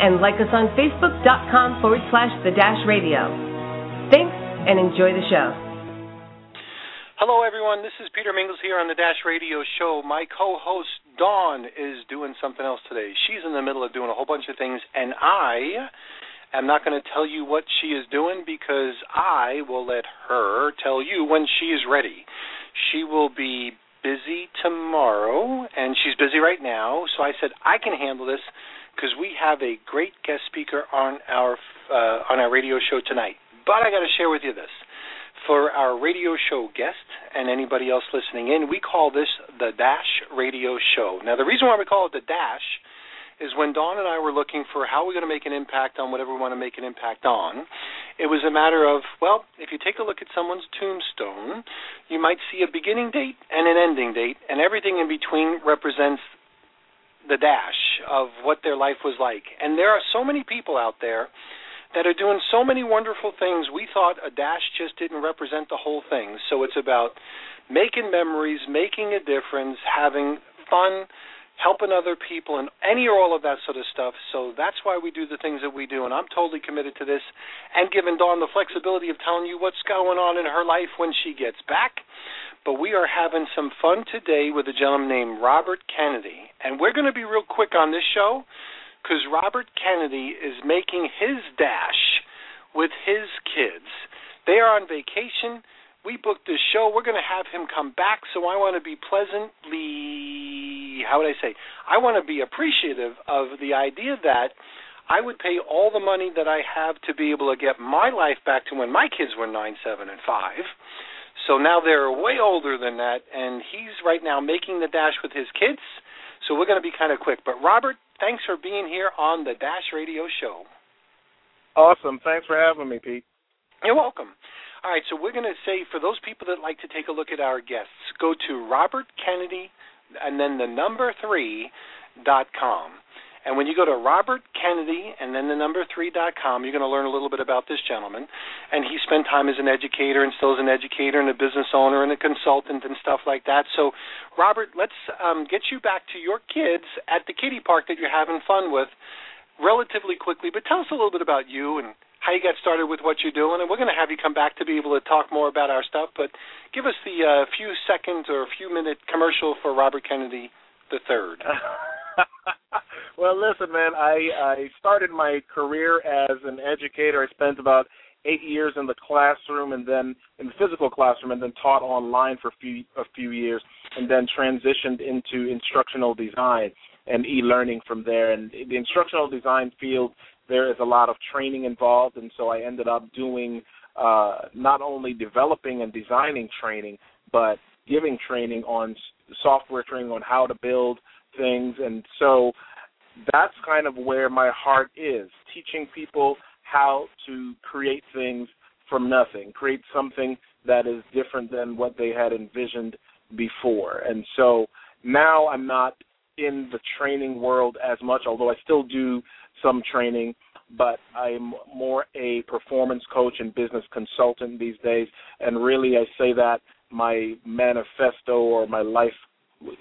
and like us on facebook.com forward slash the dash radio. Thanks and enjoy the show. Hello, everyone. This is Peter Mingles here on the Dash Radio Show. My co host, Dawn, is doing something else today. She's in the middle of doing a whole bunch of things, and I am not going to tell you what she is doing because I will let her tell you when she is ready. She will be busy tomorrow, and she's busy right now, so I said I can handle this because we have a great guest speaker on our uh, on our radio show tonight. But I got to share with you this. For our radio show guest and anybody else listening in, we call this the Dash Radio Show. Now, the reason why we call it the Dash is when Dawn and I were looking for how we're going to make an impact on whatever we want to make an impact on, it was a matter of, well, if you take a look at someone's tombstone, you might see a beginning date and an ending date, and everything in between represents the dash of what their life was like. And there are so many people out there that are doing so many wonderful things. We thought a dash just didn't represent the whole thing. So it's about making memories, making a difference, having fun, helping other people, and any or all of that sort of stuff. So that's why we do the things that we do. And I'm totally committed to this and giving Dawn the flexibility of telling you what's going on in her life when she gets back but we are having some fun today with a gentleman named Robert Kennedy. And we're going to be real quick on this show because Robert Kennedy is making his dash with his kids. They are on vacation. We booked this show. We're going to have him come back, so I want to be pleasantly, how would I say? I want to be appreciative of the idea that I would pay all the money that I have to be able to get my life back to when my kids were 9, 7, and 5 so now they're way older than that, and he's right now making the dash with his kids. So we're going to be kind of quick. But Robert, thanks for being here on the Dash Radio Show. Awesome. Thanks for having me, Pete. You're welcome. All right, so we're going to say for those people that like to take a look at our guests, go to Robert Kennedy and then the number three dot com. And when you go to Robert Kennedy and then the number three dot com, you're going to learn a little bit about this gentleman. And he spent time as an educator and still is an educator and a business owner and a consultant and stuff like that. So, Robert, let's um, get you back to your kids at the kiddie park that you're having fun with relatively quickly. But tell us a little bit about you and how you got started with what you're doing, and we're going to have you come back to be able to talk more about our stuff. But give us the uh, few seconds or a few minute commercial for Robert Kennedy the third. well, listen, man. I I started my career as an educator. I spent about eight years in the classroom, and then in the physical classroom, and then taught online for a few a few years, and then transitioned into instructional design and e-learning from there. And the instructional design field, there is a lot of training involved, and so I ended up doing uh, not only developing and designing training, but giving training on software training on how to build things and so that's kind of where my heart is teaching people how to create things from nothing create something that is different than what they had envisioned before. And so now i'm not in the training world as much although i still do some training but i'm more a performance coach and business consultant these days. And really i say that my manifesto or my life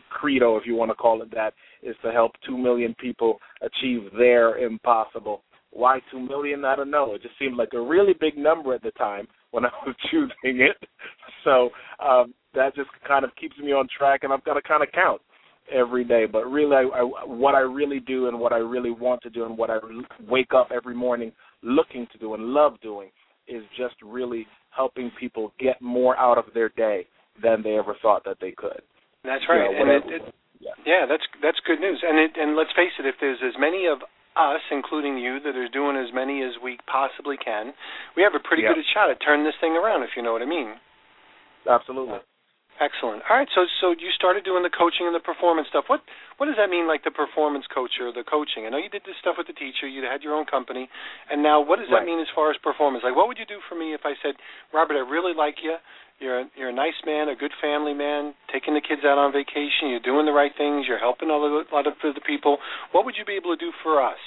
credo, if you want to call it that, is to help two million people achieve their impossible. Why two million? I don't know. It just seemed like a really big number at the time when I was choosing it. So um, that just kind of keeps me on track, and I've got to kind of count every day. But really, I, I, what I really do and what I really want to do and what I wake up every morning looking to do and love doing is just really helping people get more out of their day than they ever thought that they could. That's right, you know, and it, it, yeah. yeah, that's that's good news. And it, and let's face it, if there's as many of us, including you, that are doing as many as we possibly can, we have a pretty yeah. good shot at turning this thing around. If you know what I mean. Absolutely. Excellent. All right, so so you started doing the coaching and the performance stuff. What what does that mean, like the performance coach or the coaching? I know you did this stuff with the teacher. You had your own company, and now what does right. that mean as far as performance? Like, what would you do for me if I said, Robert, I really like you. You're a, you're a nice man, a good family man, taking the kids out on vacation. You're doing the right things. You're helping a lot of the people. What would you be able to do for us?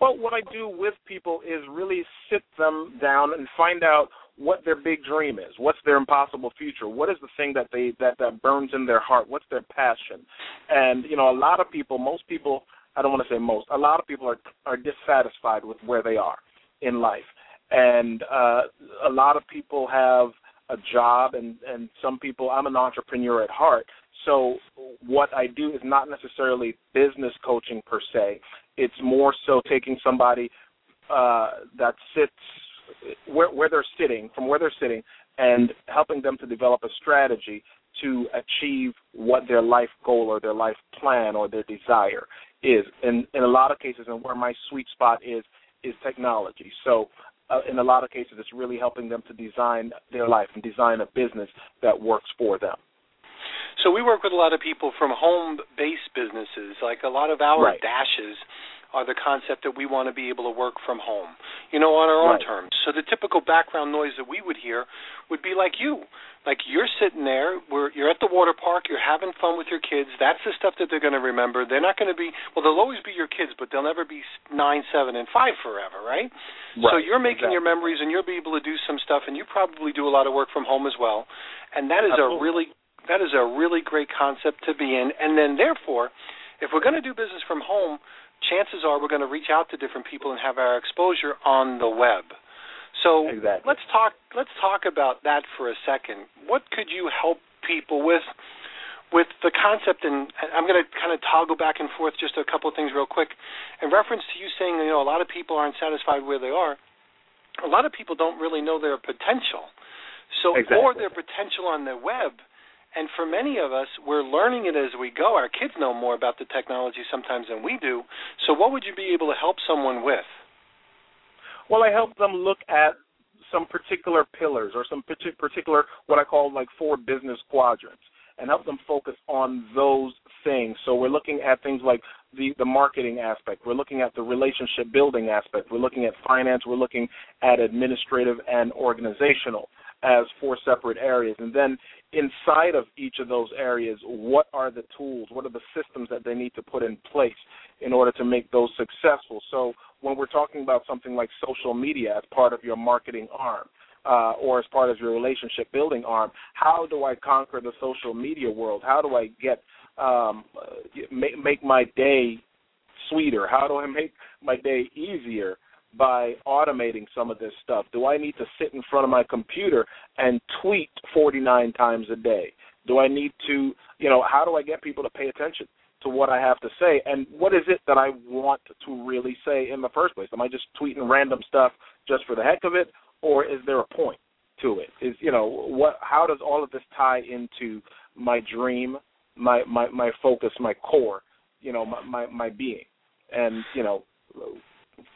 Well, what I do with people is really sit them down and find out what their big dream is. What's their impossible future? What is the thing that they that that burns in their heart? What's their passion? And you know, a lot of people, most people, I don't want to say most, a lot of people are are dissatisfied with where they are in life, and uh, a lot of people have a job, and and some people. I'm an entrepreneur at heart, so what I do is not necessarily business coaching per se. It's more so taking somebody uh, that sits where, where they're sitting, from where they're sitting, and helping them to develop a strategy to achieve what their life goal or their life plan or their desire is. And in a lot of cases, and where my sweet spot is, is technology. So uh, in a lot of cases, it's really helping them to design their life and design a business that works for them. So we work with a lot of people from home-based businesses, like a lot of our right. dashes are the concept that we want to be able to work from home, you know, on our own right. terms. So the typical background noise that we would hear would be like you. Like you're sitting there, where you're at the water park, you're having fun with your kids. That's the stuff that they're going to remember. They're not going to be well. They'll always be your kids, but they'll never be nine, seven, and five forever, right? right. So you're making exactly. your memories, and you'll be able to do some stuff, and you probably do a lot of work from home as well. And that is Absolutely. a really that is a really great concept to be in. And then therefore, if we're going to do business from home, chances are we're going to reach out to different people and have our exposure on the web. So exactly. let's talk let's talk about that for a second. What could you help people with with the concept and I'm going to kind of toggle back and forth just a couple of things real quick. In reference to you saying you know a lot of people aren't satisfied where they are, a lot of people don't really know their potential. So exactly. or their potential on the web and for many of us, we're learning it as we go. Our kids know more about the technology sometimes than we do. So, what would you be able to help someone with? Well, I help them look at some particular pillars or some particular what I call like four business quadrants and help them focus on those things. So we're looking at things like the the marketing aspect. We're looking at the relationship building aspect. We're looking at finance. We're looking at administrative and organizational as four separate areas. And then inside of each of those areas, what are the tools? What are the systems that they need to put in place in order to make those successful? So when we're talking about something like social media as part of your marketing arm, uh, or as part of your relationship building arm, how do I conquer the social media world? How do I get um, make, make my day sweeter? How do I make my day easier? By automating some of this stuff? Do I need to sit in front of my computer and tweet 49 times a day? Do I need to, you know, how do I get people to pay attention to what I have to say? And what is it that I want to really say in the first place? Am I just tweeting random stuff just for the heck of it, or is there a point to it? Is you know what? How does all of this tie into my dream, my my my focus, my core, you know, my my, my being, and you know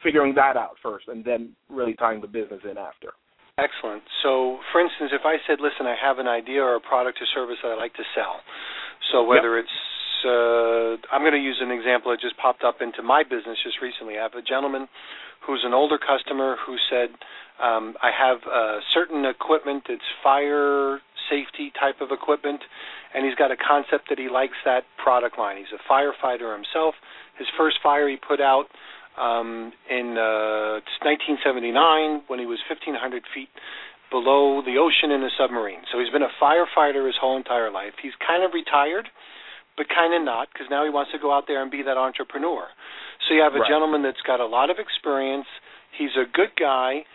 figuring that out first and then really tying the business in after. Excellent. So, for instance, if I said, "Listen, I have an idea or a product or service that I'd like to sell," so whether yep. it's uh, I'm going to use an example that just popped up into my business just recently. I have a gentleman who's an older customer who said, um, "I have uh, certain equipment. It's fire safety type of equipment, and he's got a concept that he likes that product line. He's a firefighter himself. His first fire he put out." Um, in uh, 1979 when he was 1,500 feet below the ocean in a submarine. So he's been a firefighter his whole entire life. He's kind of retired, but kind of not, because now he wants to go out there and be that entrepreneur. So you have a right. gentleman that's got a lot of experience. He's a good guy,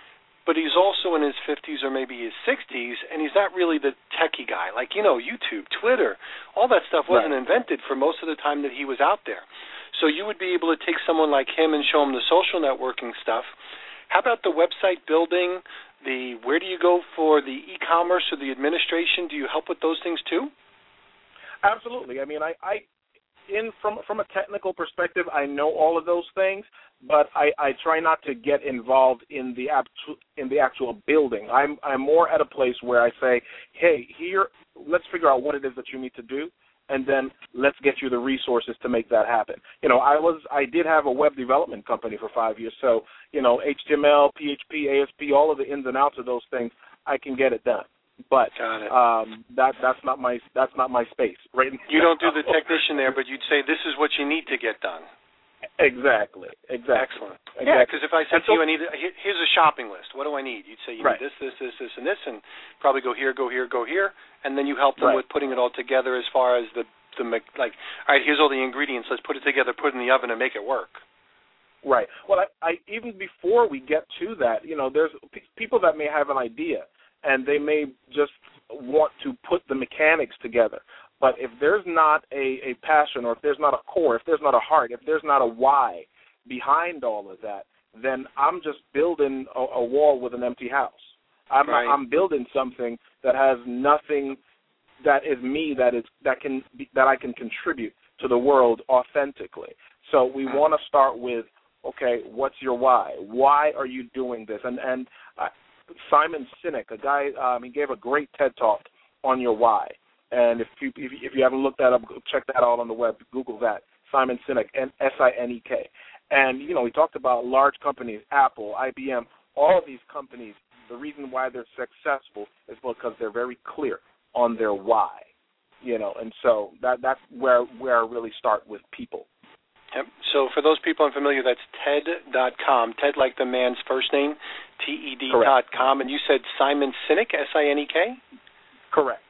but he's also in his 50s or maybe his 60s, and he's not really the techie guy. Like, you know, YouTube, Twitter, all that stuff wasn't right. invented for most of the time that he was out there. So you would be able to take someone like him and show him the social networking stuff. How about the website building? The where do you go for the e-commerce or the administration? Do you help with those things too? Absolutely. I mean, I, I in from from a technical perspective, I know all of those things, but I, I try not to get involved in the actual in the actual building. I'm I'm more at a place where I say, hey, here, let's figure out what it is that you need to do, and then let's get you the resources to make that happen. You know, I was I did have a web development company for five years, so you know, HTML, PHP, ASP, all of the ins and outs of those things, I can get it done. But um, that that's not my that's not my space. Right? You don't do the technician there, but you'd say this is what you need to get done. Exactly. Exactly. Excellent. Exactly. Yeah, because if I said to you, I need here's a shopping list. What do I need? You'd say you right. need this, this, this, this, and this, and probably go here, go here, go here, and then you help them right. with putting it all together as far as the the like. All right, here's all the ingredients. Let's put it together, put it in the oven, and make it work. Right. Well, I, I even before we get to that, you know, there's p- people that may have an idea and they may just want to put the mechanics together. But if there's not a, a passion, or if there's not a core, if there's not a heart, if there's not a why behind all of that, then I'm just building a, a wall with an empty house. I'm right. I'm building something that has nothing that is me that is that can be, that I can contribute to the world authentically. So we hmm. want to start with okay, what's your why? Why are you doing this? And and uh, Simon Sinek, a guy, um, he gave a great TED talk on your why. And if you if you, if you haven't looked that up, go check that out on the web. Google that. Simon Sinek, S I N E K. And you know, we talked about large companies, Apple, IBM, all of these companies. The reason why they're successful is because they're very clear on their why. You know, and so that that's where where I really start with people. Yep. So for those people unfamiliar, that's TED.com. TED like the man's first name, T-E-D dot com. And you said Simon Sinek, S-I-N-E-K? Correct.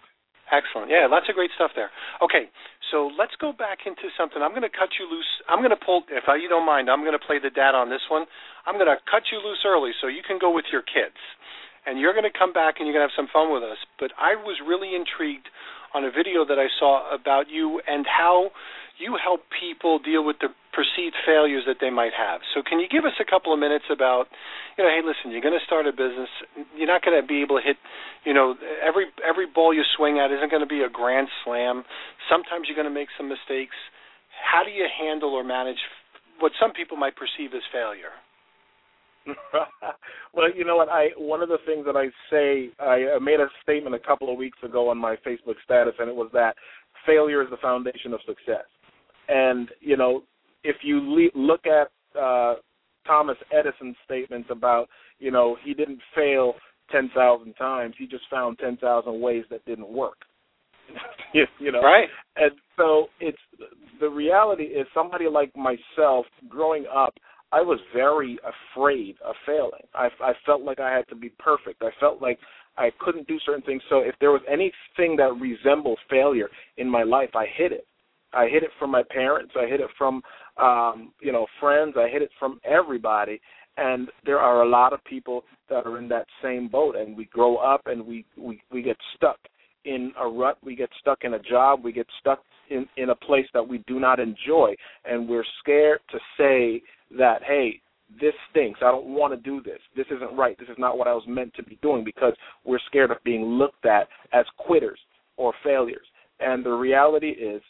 Excellent. Yeah, lots of great stuff there. Okay, so let's go back into something. I'm going to cut you loose. I'm going to pull, if you don't mind, I'm going to play the dad on this one. I'm going to cut you loose early so you can go with your kids. And you're going to come back and you're going to have some fun with us. But I was really intrigued on a video that I saw about you and how you help people deal with the perceived failures that they might have. So can you give us a couple of minutes about, you know, hey, listen, you're going to start a business. You're not going to be able to hit, you know, every every ball you swing at isn't going to be a grand slam. Sometimes you're going to make some mistakes. How do you handle or manage what some people might perceive as failure? well, you know what? I one of the things that I say, I made a statement a couple of weeks ago on my Facebook status, and it was that failure is the foundation of success. And you know, if you le- look at uh, Thomas Edison's statements about, you know, he didn't fail ten thousand times; he just found ten thousand ways that didn't work. you know, right? And so it's the reality is somebody like myself growing up. I was very afraid of failing. I, I felt like I had to be perfect. I felt like I couldn't do certain things. So if there was anything that resembled failure in my life, I hid it. I hid it from my parents. I hid it from um, you know friends. I hid it from everybody. And there are a lot of people that are in that same boat. And we grow up and we we we get stuck in a rut. We get stuck in a job. We get stuck in in a place that we do not enjoy, and we're scared to say that hey this stinks. I don't want to do this. This isn't right. This is not what I was meant to be doing because we're scared of being looked at as quitters or failures. And the reality is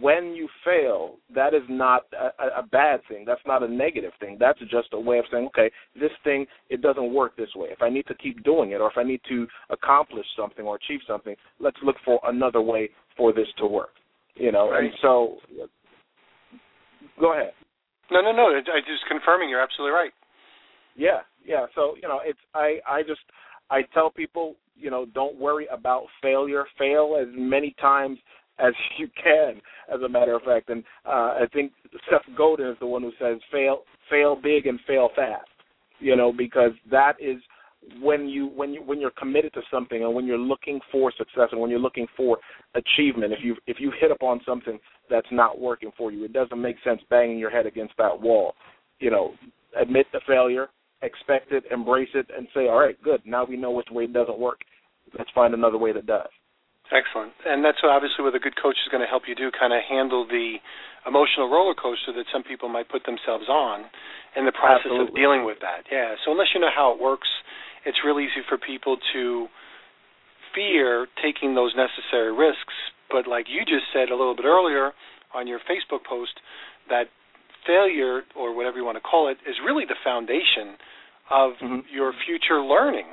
when you fail, that is not a, a bad thing. That's not a negative thing. That's just a way of saying, okay, this thing it doesn't work this way. If I need to keep doing it, or if I need to accomplish something or achieve something, let's look for another way for this to work. You know, right. and so go ahead. No, no, no. I just confirming. You're absolutely right. Yeah, yeah. So you know, it's I I just I tell people you know don't worry about failure. Fail as many times as you can, as a matter of fact. And uh, I think Seth Godin is the one who says fail, fail big and fail fast. You know, because that is when you when you when you're committed to something and when you're looking for success and when you're looking for achievement. If you if you hit upon something that's not working for you, it doesn't make sense banging your head against that wall. You know, admit the failure, expect it, embrace it, and say, all right, good. Now we know which way doesn't work. Let's find another way that does. Excellent. And that's obviously what a good coach is going to help you do, kind of handle the emotional roller coaster that some people might put themselves on in the process Absolutely. of dealing with that. Yeah. So unless you know how it works, it's really easy for people to fear taking those necessary risks. But like you just said a little bit earlier, on your Facebook post that failure or whatever you want to call it is really the foundation of Mhm. your future learning.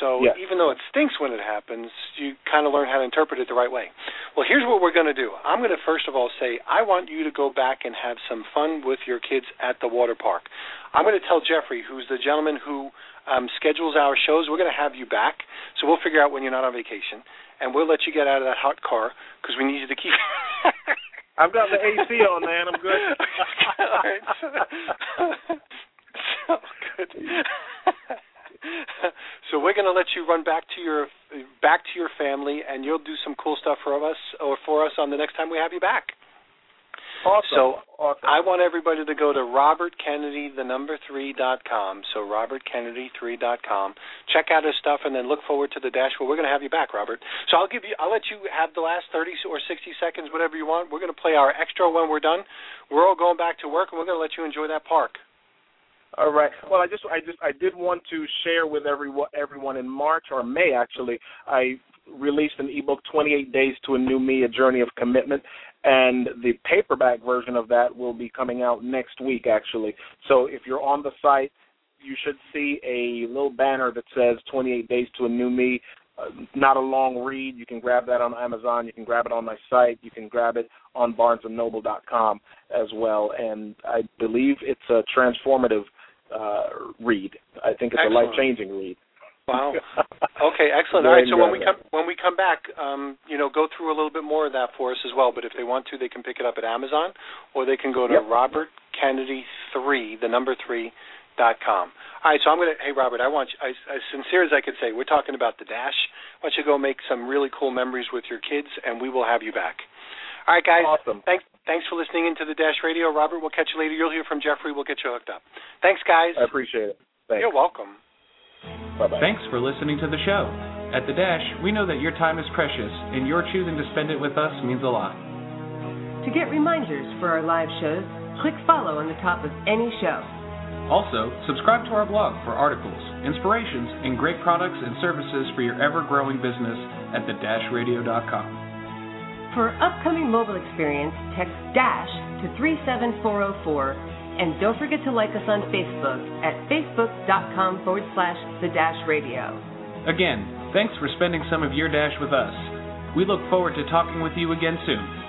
So Yes. even though it stinks when it happens, you kind of learn how to interpret it the right way. Well, here's what we're going to do. I'm going to first of all say I want you to go back and have some fun with your kids at the water park. I'm going to tell Jeffrey, who's the gentleman who um, schedules our shows, we're going to have you back. So we'll figure out when you're not on vacation, and we'll let you get out of that hot car because we need you to keep. I've got the AC on, man. I'm good. All right. so good. so we're going to let you run back to your back to your family, and you'll do some cool stuff for us or for us on the next time we have you back. Awesome. So awesome. I want everybody to go to Robert Kennedy, the number three dot com. So Robert Kennedy three dot com. Check out his stuff, and then look forward to the dash. Well, we're going to have you back, Robert. So I'll give you. I'll let you have the last thirty or sixty seconds, whatever you want. We're going to play our extra when we're done. We're all going back to work, and we're going to let you enjoy that park. All right. Well, I just, I just, I did want to share with everyone, everyone in March or May actually. I released an ebook, 28 Days to a New Me: A Journey of Commitment, and the paperback version of that will be coming out next week actually. So if you're on the site, you should see a little banner that says 28 Days to a New Me. Uh, not a long read. You can grab that on Amazon. You can grab it on my site. You can grab it on BarnesandNoble.com as well. And I believe it's a transformative uh, read. I think it's Excellent. a life changing read. Wow. Okay, excellent. All right, so when we come when we come back, um, you know, go through a little bit more of that for us as well. But if they want to, they can pick it up at Amazon, or they can go to Yep. Robert Kennedy three, the number three dot com. All right, so I'm gonna. Hey, Robert, I want you, as, as sincere as I could say, we're talking about the dash. I want you to go make some really cool memories with your kids, and we will have you back. All right, guys. Awesome. Thanks. Thanks for listening into the Dash Radio. Robert, we'll catch you later. You'll hear from Jeffrey. We'll get you hooked up. Thanks, guys. I appreciate it. Thanks. You're welcome. Bye bye. Thanks for listening to the show. At The Dash, we know that your time is precious, and your choosing to spend it with us means a lot. To get reminders for our live shows, click follow on the top of any show. Also, subscribe to our blog for articles, inspirations, and great products and services for your ever-growing business at thedashradio.com. For upcoming mobile experience, text DASH to 37404 and don't forget to like us on Facebook at facebook.com forward slash the dash radio. Again, thanks for spending some of your dash with us. We look forward to talking with you again soon.